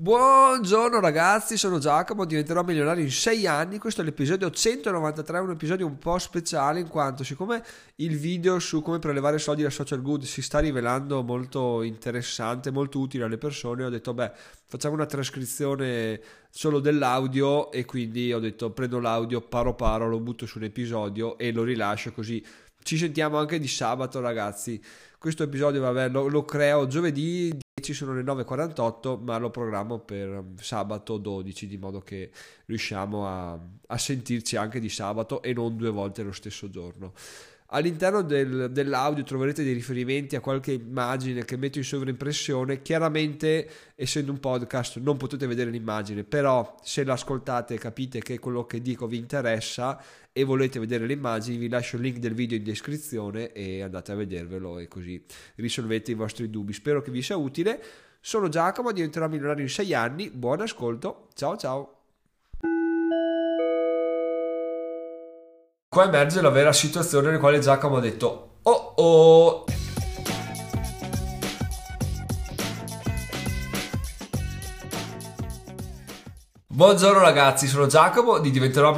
Buongiorno ragazzi, sono Giacomo, diventerò milionario in 6 anni. Questo è l'episodio 193, un episodio un po' speciale in quanto siccome il video su come prelevare soldi da social good si sta rivelando molto interessante, molto utile alle persone, ho detto beh, facciamo una trascrizione solo dell'audio e quindi ho detto prendo l'audio paro paro, lo butto su un episodio e lo rilascio così ci sentiamo anche di sabato ragazzi. Questo episodio vabbè, lo, lo creo giovedì ci sono le 9.48 ma lo programmo per um, sabato 12 di modo che riusciamo a, a sentirci anche di sabato e non due volte lo stesso giorno all'interno del, dell'audio troverete dei riferimenti a qualche immagine che metto in sovraimpressione chiaramente essendo un podcast non potete vedere l'immagine però se l'ascoltate capite che quello che dico vi interessa e volete vedere le immagini vi lascio il link del video in descrizione e andate a vedervelo e così risolvete i vostri dubbi. Spero che vi sia utile. Sono Giacomo diventerò milionario in 6 anni. Buon ascolto. Ciao ciao qua emerge la vera situazione nella quale Giacomo ha detto oh oh Buongiorno ragazzi, sono Giacomo di diventerò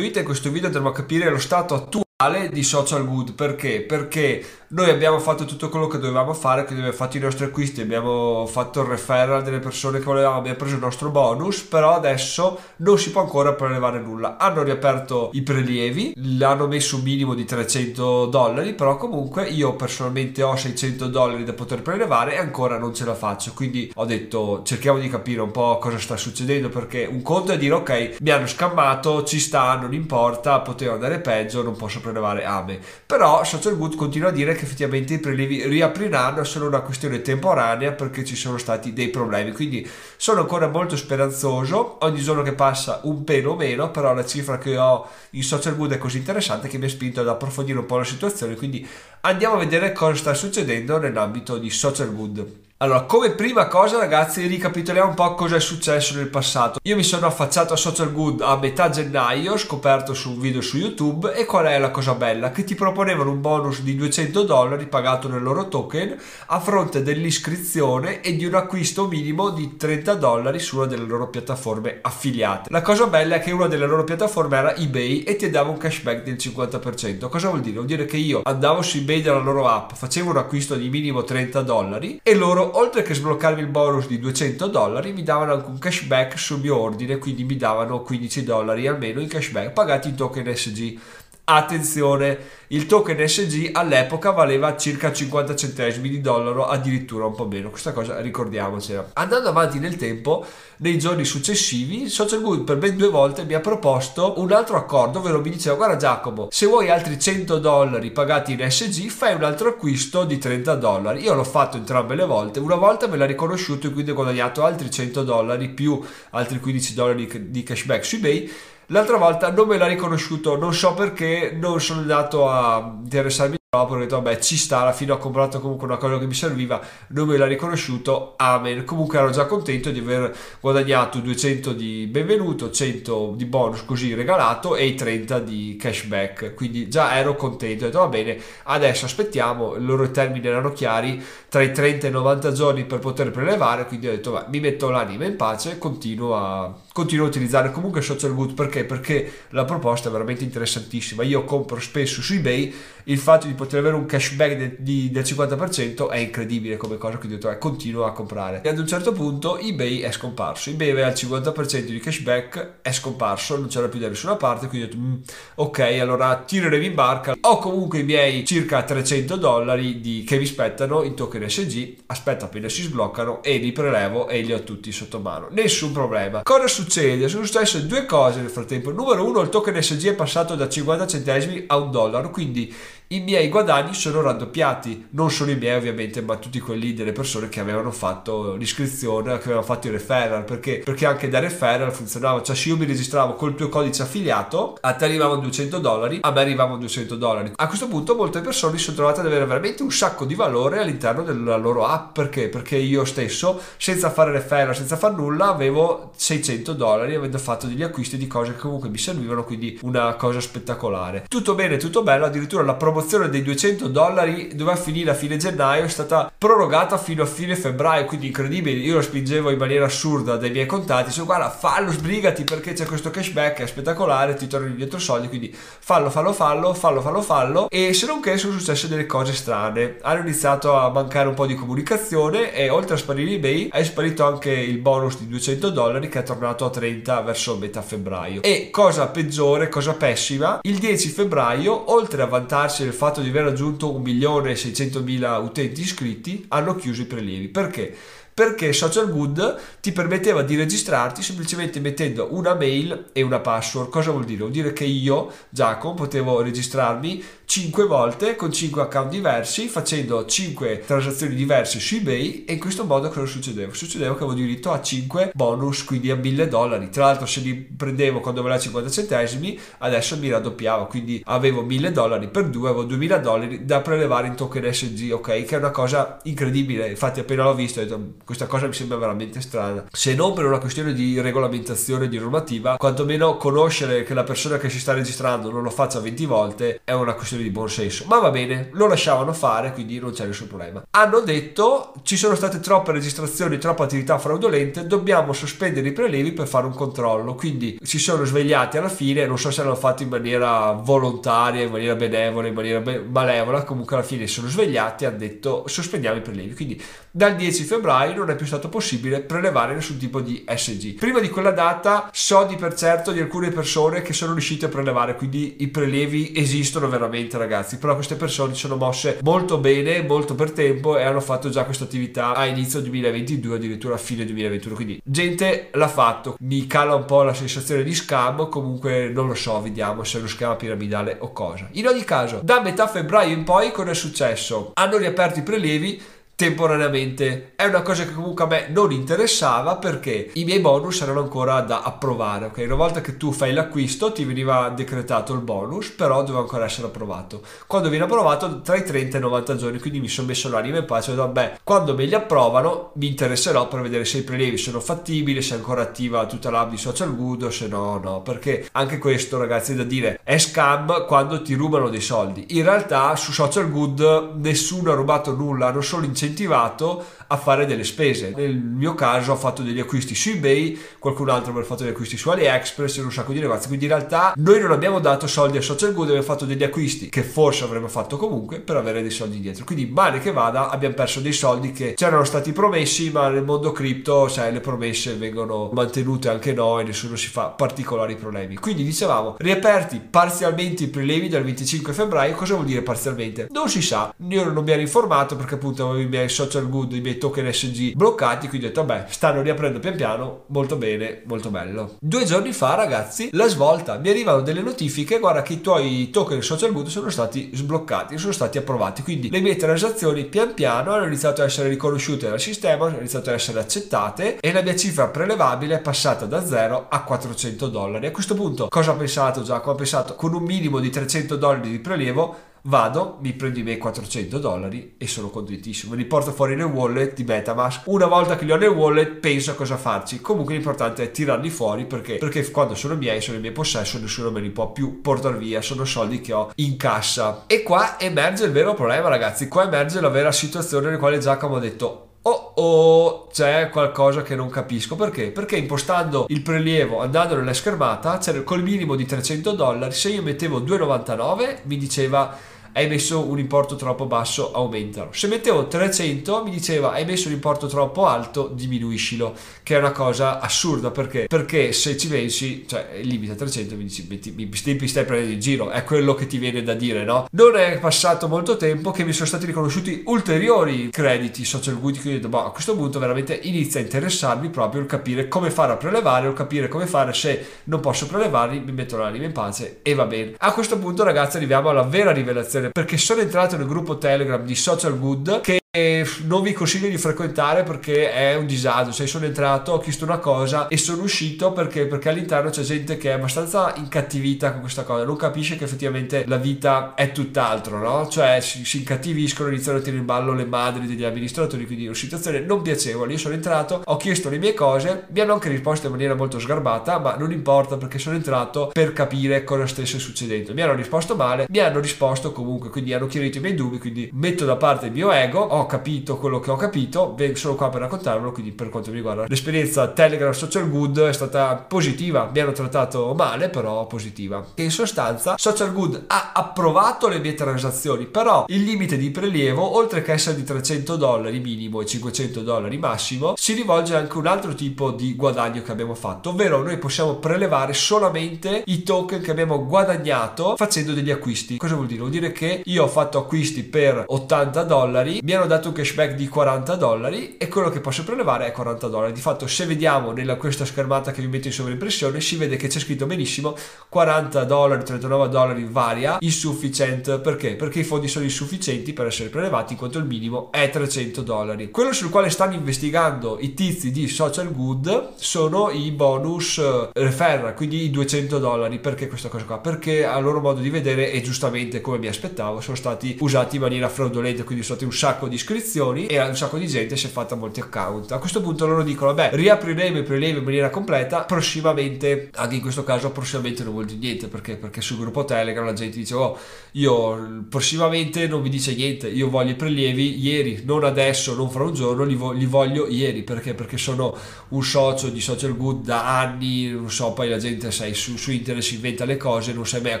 e in questo video andremo a capire lo stato attuale di social good perché? Perché noi abbiamo fatto tutto quello che dovevamo fare, quindi abbiamo fatto i nostri acquisti, abbiamo fatto il referral delle persone che volevamo, abbiamo preso il nostro bonus, però adesso non si può ancora prelevare nulla. Hanno riaperto i prelievi, l'hanno messo un minimo di 300 dollari, però comunque io personalmente ho 600 dollari da poter prelevare e ancora non ce la faccio, quindi ho detto cerchiamo di capire un po' cosa sta succedendo perché un conto è dire ok, mi hanno scammato, ci sta, non importa, poteva andare peggio, non posso prelevare AME. Però Social Good continua a dire che effettivamente i prelievi riapriranno, è solo una questione temporanea perché ci sono stati dei problemi. Quindi sono ancora molto speranzoso, ogni giorno che passa un pelo meno, però la cifra che ho in social good è così interessante che mi ha spinto ad approfondire un po' la situazione, quindi andiamo a vedere cosa sta succedendo nell'ambito di social good. Allora, come prima cosa, ragazzi, ricapitoliamo un po' cosa è successo nel passato. Io mi sono affacciato a Social Good a metà gennaio, scoperto su un video su YouTube. E qual è la cosa bella? Che ti proponevano un bonus di 200 dollari pagato nel loro token a fronte dell'iscrizione e di un acquisto minimo di 30 dollari su una delle loro piattaforme affiliate. La cosa bella è che una delle loro piattaforme era eBay e ti dava un cashback del 50%. Cosa vuol dire? Vuol dire che io andavo su eBay della loro app, facevo un acquisto di minimo 30 dollari e loro oltre che sbloccarmi il bonus di 200 dollari, mi davano anche un cashback sul mio ordine, quindi mi davano 15 dollari almeno in cashback pagati in token SG. Attenzione, il token SG all'epoca valeva circa 50 centesimi di dollaro, addirittura un po' meno. Questa cosa ricordiamocela. Andando avanti nel tempo, nei giorni successivi, Social Good per ben due volte mi ha proposto un altro accordo, ovvero mi diceva guarda Giacomo, se vuoi altri 100 dollari pagati in SG, fai un altro acquisto di 30 dollari. Io l'ho fatto entrambe le volte, una volta me l'ha riconosciuto e quindi ho guadagnato altri 100 dollari più altri 15 dollari di cashback su eBay L'altra volta non me l'ha riconosciuto, non so perché, non sono andato a interessarmi troppo, ho detto vabbè ci sta, alla fine ho comprato comunque una cosa che mi serviva, non me l'ha riconosciuto, amen. Comunque ero già contento di aver guadagnato 200 di benvenuto, 100 di bonus così regalato e i 30 di cashback, quindi già ero contento, ho detto va bene, adesso aspettiamo, i loro termini erano chiari, tra i 30 e i 90 giorni per poter prelevare, quindi ho detto va, mi metto l'anima in pace e continuo a continuo a utilizzare comunque social good perché? Perché la proposta è veramente interessantissima. Io compro spesso su eBay, il fatto di poter avere un cashback de, di, del 50% è incredibile come cosa, quindi ho detto eh, continuo a comprare. E ad un certo punto eBay è scomparso. eBay aveva il 50% di cashback, è scomparso, non c'era più da nessuna parte, quindi ho detto mm, ok, allora tireremo in barca. Ho comunque i miei circa 300 dollari di, che mi spettano in token SG, aspetta appena si sbloccano e li prelevo e li ho tutti sotto mano. Nessun problema. Cosa succede? Succede? Sono successe due cose nel frattempo. Numero uno, il token SG è passato da 50 centesimi a un dollaro, quindi i miei guadagni sono raddoppiati, non solo i miei ovviamente, ma tutti quelli delle persone che avevano fatto l'iscrizione, che avevano fatto il referral, perché, perché anche da referral funzionava, cioè se io mi registravo col tuo codice affiliato, a te arrivavano 200 dollari, a me arrivavano 200 dollari. A questo punto molte persone si sono trovate ad avere veramente un sacco di valore all'interno della loro app, perché? Perché io stesso, senza fare referral, senza far nulla, avevo 600 dollari, avendo fatto degli acquisti di cose che comunque mi servivano, quindi una cosa spettacolare. Tutto bene, tutto bello, addirittura la promozione promozione dei 200 dollari doveva finire a fine gennaio, è stata prorogata fino a fine febbraio, quindi incredibile. Io lo spingevo in maniera assurda dai miei contatti, dicevo guarda fallo, sbrigati perché c'è questo cashback, è spettacolare, ti tornano indietro soldi, quindi fallo, fallo, fallo, fallo, fallo, fallo. E se non che sono successe delle cose strane. Hanno iniziato a mancare un po' di comunicazione e oltre a sparire eBay è sparito anche il bonus di 200 dollari che è tornato a 30 verso metà febbraio. E cosa peggiore, cosa pessima, il 10 febbraio, oltre a vantarsi del fatto di aver raggiunto 1.600.000 utenti iscritti, hanno chiuso i prelievi. Perché? perché Social Good ti permetteva di registrarti semplicemente mettendo una mail e una password. Cosa vuol dire? Vuol dire che io, Giacomo, potevo registrarmi 5 volte con 5 account diversi, facendo 5 transazioni diverse su eBay e in questo modo cosa succedeva? Succedeva che avevo diritto a 5 bonus, quindi a 1000 dollari. Tra l'altro se li prendevo quando avevo 50 centesimi, adesso mi raddoppiava, quindi avevo 1000 dollari per 2, avevo 2000 dollari da prelevare in token SG, ok? Che è una cosa incredibile. Infatti appena l'ho visto ho detto questa cosa mi sembra veramente strana. Se non per una questione di regolamentazione, di normativa, quantomeno conoscere che la persona che si sta registrando non lo faccia 20 volte è una questione di buon senso. Ma va bene, lo lasciavano fare, quindi non c'è nessun problema. Hanno detto ci sono state troppe registrazioni, troppe attività fraudolente, dobbiamo sospendere i prelevi per fare un controllo. Quindi si sono svegliati alla fine, non so se l'hanno fatto in maniera volontaria, in maniera benevola, in maniera be- malevola, comunque alla fine sono svegliati e hanno detto sospendiamo i prelevi. Quindi dal 10 febbraio non è più stato possibile prelevare nessun tipo di SG. Prima di quella data so di per certo di alcune persone che sono riuscite a prelevare, quindi i prelevi esistono veramente ragazzi, però queste persone si sono mosse molto bene, molto per tempo e hanno fatto già questa attività a inizio 2022, addirittura a fine 2021, quindi gente l'ha fatto, mi cala un po' la sensazione di scam, comunque non lo so, vediamo se è uno schema piramidale o cosa. In ogni caso, da metà febbraio in poi cosa è successo? Hanno riaperto i prelevi temporaneamente. È una cosa che comunque a me non interessava perché i miei bonus erano ancora da approvare ok? Una volta che tu fai l'acquisto ti veniva decretato il bonus però doveva ancora essere approvato. Quando viene approvato tra i 30 e i 90 giorni quindi mi sono messo l'anima in pace ho detto vabbè quando me li approvano mi interesserò per vedere se i prelievi sono fattibili se è ancora attiva tutta l'app di social good o se no no. Perché anche questo ragazzi è da dire è scam quando ti rubano dei soldi. In realtà su social good nessuno ha rubato nulla hanno solo incentivato incentivato a fare delle spese. Nel mio caso ho fatto degli acquisti su eBay, qualcun altro avrà fatto degli acquisti su AliExpress e un sacco di negozi. Quindi in realtà noi non abbiamo dato soldi a Social Good, abbiamo fatto degli acquisti che forse avremmo fatto comunque per avere dei soldi dietro. Quindi male che vada, abbiamo perso dei soldi che c'erano stati promessi, ma nel mondo cripto, sai, le promesse vengono mantenute anche noi, nessuno si fa particolari problemi. Quindi dicevamo, riaperti parzialmente i prelevi dal 25 febbraio, cosa vuol dire parzialmente? Non si sa, io non mi ero informato perché appunto avevo i miei social good, i miei token SG bloccati, quindi ho detto vabbè, stanno riaprendo pian piano, molto bene, molto bello. Due giorni fa ragazzi, la svolta, mi arrivano delle notifiche, guarda che i tuoi token social good sono stati sbloccati, sono stati approvati, quindi le mie transazioni pian piano hanno iniziato a essere riconosciute dal sistema, hanno iniziato a essere accettate e la mia cifra prelevabile è passata da 0 a 400 dollari. A questo punto cosa ho pensato Giacomo? Ho pensato con un minimo di 300 dollari di prelievo vado, mi prendo i miei 400 dollari e sono contentissimo. Li porto fuori nel wallet di Metamask. Una volta che li ho nel wallet, penso a cosa farci. Comunque l'importante è tirarli fuori perché, perché quando sono miei, sono in mio possesso, nessuno me li può più portare via. Sono soldi che ho in cassa. E qua emerge il vero problema, ragazzi. Qua emerge la vera situazione nella quale Giacomo ha detto oh oh c'è qualcosa che non capisco perché perché impostando il prelievo andando nella schermata c'era col minimo di 300 dollari se io mettevo 2,99 mi diceva hai messo un importo troppo basso, aumentalo. Se mettevo 300 mi diceva hai messo un importo troppo alto, diminuiscilo, che è una cosa assurda perché? Perché se ci pensi, cioè il limite a 300 mi dici metti, mi, mi stai prendendo in giro, è quello che ti viene da dire, no? Non è passato molto tempo che mi sono stati riconosciuti ulteriori crediti social good, quindi ho detto, boh, a questo punto veramente inizia a interessarmi proprio il capire come fare a prelevare o capire come fare se non posso prelevarli, mi metto l'anima in pace e va bene. A questo punto ragazzi arriviamo alla vera rivelazione perché sono entrato nel gruppo Telegram di Social Good che e non vi consiglio di frequentare perché è un disagio. Cioè, sono entrato, ho chiesto una cosa e sono uscito perché, perché all'interno c'è gente che è abbastanza incattivita con questa cosa, non capisce che effettivamente la vita è tutt'altro, no? Cioè, si, si incattiviscono, iniziano a tirare in ballo le madri degli amministratori, quindi una situazione non piacevole. Io sono entrato, ho chiesto le mie cose, mi hanno anche risposto in maniera molto sgarbata, ma non importa perché sono entrato per capire cosa stesse succedendo. Mi hanno risposto male, mi hanno risposto comunque, quindi hanno chiarito i miei dubbi, quindi metto da parte il mio ego, ho capito quello che ho capito, sono qua per raccontarvelo, quindi per quanto mi riguarda l'esperienza Telegram Social Good è stata positiva, mi hanno trattato male, però positiva. in sostanza Social Good ha approvato le mie transazioni, però il limite di prelievo, oltre che essere di 300 dollari minimo e 500 dollari massimo, si rivolge anche un altro tipo di guadagno che abbiamo fatto, ovvero noi possiamo prelevare solamente i token che abbiamo guadagnato facendo degli acquisti. Cosa vuol dire? Vuol dire che io ho fatto acquisti per 80 dollari, mi hanno dato un cashback di 40 dollari e quello che posso prelevare è 40 dollari. Di fatto, se vediamo nella questa schermata che vi metto in sovraimpressione, si vede che c'è scritto benissimo 40 dollari, 39 dollari varia, insufficiente. Perché? Perché i fondi sono insufficienti per essere prelevati, in quanto il minimo è 300 dollari. Quello sul quale stanno investigando i tizi di Social Good sono i bonus eh, referral, quindi i 200 dollari. Perché questa cosa qua? Perché a loro modo di vedere, e giustamente come mi aspettavo, sono stati usati in maniera fraudolenta, quindi sono stati un sacco di iscrizioni e un sacco di gente si è fatta molti account. A questo punto loro dicono, beh, riapriremo i prelievi in maniera completa prossimamente, anche in questo caso prossimamente non vuol dire niente, perché? Perché sul gruppo Telegram la gente dice, oh, io prossimamente non vi dice niente, io voglio i prelievi ieri, non adesso, non fra un giorno, li, vo- li voglio ieri, perché? Perché sono un socio di Social Good da anni, non so, poi la gente, sai, su, su internet si inventa le cose, non sai mai a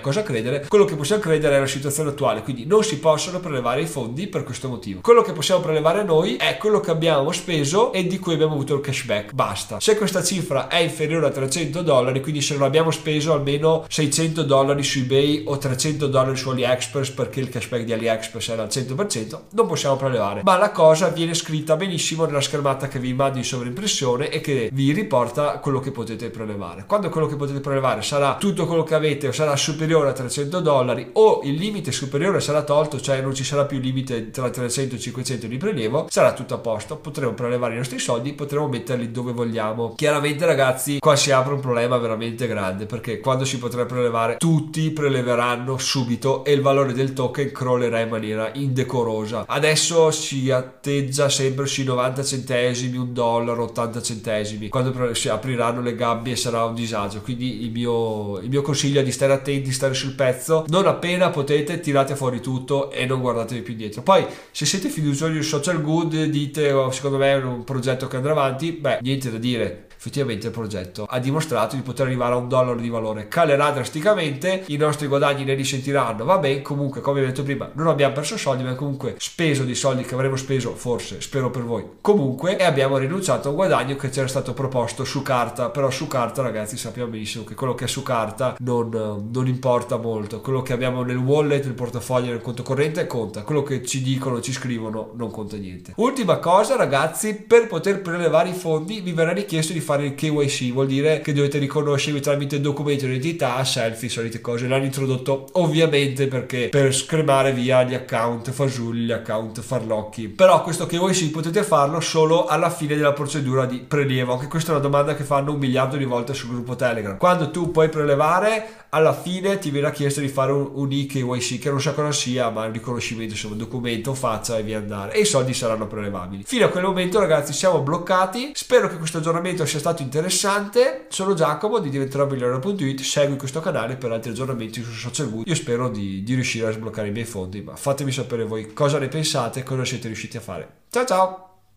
cosa credere, quello che possiamo credere è la situazione attuale, quindi non si possono prelevare i fondi per questo motivo. Quello che possiamo prelevare noi è quello che abbiamo speso e di cui abbiamo avuto il cashback, basta. Se questa cifra è inferiore a 300 dollari, quindi se non abbiamo speso almeno 600 dollari su eBay o 300 dollari su AliExpress perché il cashback di AliExpress era al 100%, non possiamo prelevare. Ma la cosa viene scritta benissimo nella schermata che vi mando in sovraimpressione e che vi riporta quello che potete prelevare. Quando quello che potete prelevare sarà tutto quello che avete o sarà superiore a 300 dollari o il limite superiore sarà tolto, cioè non ci sarà più limite tra 300 e 500 di prelievo, sarà tutto a posto, potremo prelevare i nostri soldi, potremo metterli dove vogliamo. Chiaramente ragazzi, qua si apre un problema veramente grande perché quando si potrà prelevare tutti preleveranno subito e il valore del token crollerà in maniera indecorosa. Adesso si atteggia sempre sui 90 centesimi, un dollaro, 80 centesimi. Quando si apriranno le gabbie sarà un disagio, quindi il mio, il mio consiglio è di stare attenti, stare sul pezzo. Non appena potete tirate fuori tutto e non guardatevi più dietro. Poi se siete fiduciosi di social good dite oh, secondo me è un progetto che andrà avanti, beh niente da dire effettivamente il progetto ha dimostrato di poter arrivare a un dollaro di valore. Calerà drasticamente i nostri guadagni ne risentiranno. Va bene comunque come ho detto prima non abbiamo perso soldi ma comunque speso di soldi che avremmo speso forse spero per voi. Comunque e abbiamo rinunciato a un guadagno che ci era stato proposto su carta. Però su carta ragazzi sappiamo benissimo che quello che è su carta non, non importa molto. Quello che abbiamo nel wallet nel portafoglio nel conto corrente conta. Quello che ci dicono ci scrivono non conta niente. Ultima cosa ragazzi per poter prelevare i fondi vi verrà richiesto di fare fare il KYC, vuol dire che dovete riconoscervi tramite documento identità, selfie, solite cose. L'hanno introdotto ovviamente perché per scremare via gli account fasulli, gli account farlocchi. Però questo KYC potete farlo solo alla fine della procedura di prelievo. Anche questa è una domanda che fanno un miliardo di volte sul gruppo Telegram. Quando tu puoi prelevare, alla fine ti verrà chiesto di fare un, un IKYC che non so cosa sia, ma è un riconoscimento, insomma, documento, faccia e via andare. E i soldi saranno prelevabili. Fino a quel momento, ragazzi, siamo bloccati. Spero che questo aggiornamento sia stato interessante. Sono Giacomo di diventerò migliore.it. Segui questo canale per altri aggiornamenti su social good. Io spero di, di riuscire a sbloccare i miei fondi, ma fatemi sapere voi cosa ne pensate e cosa siete riusciti a fare. Ciao ciao!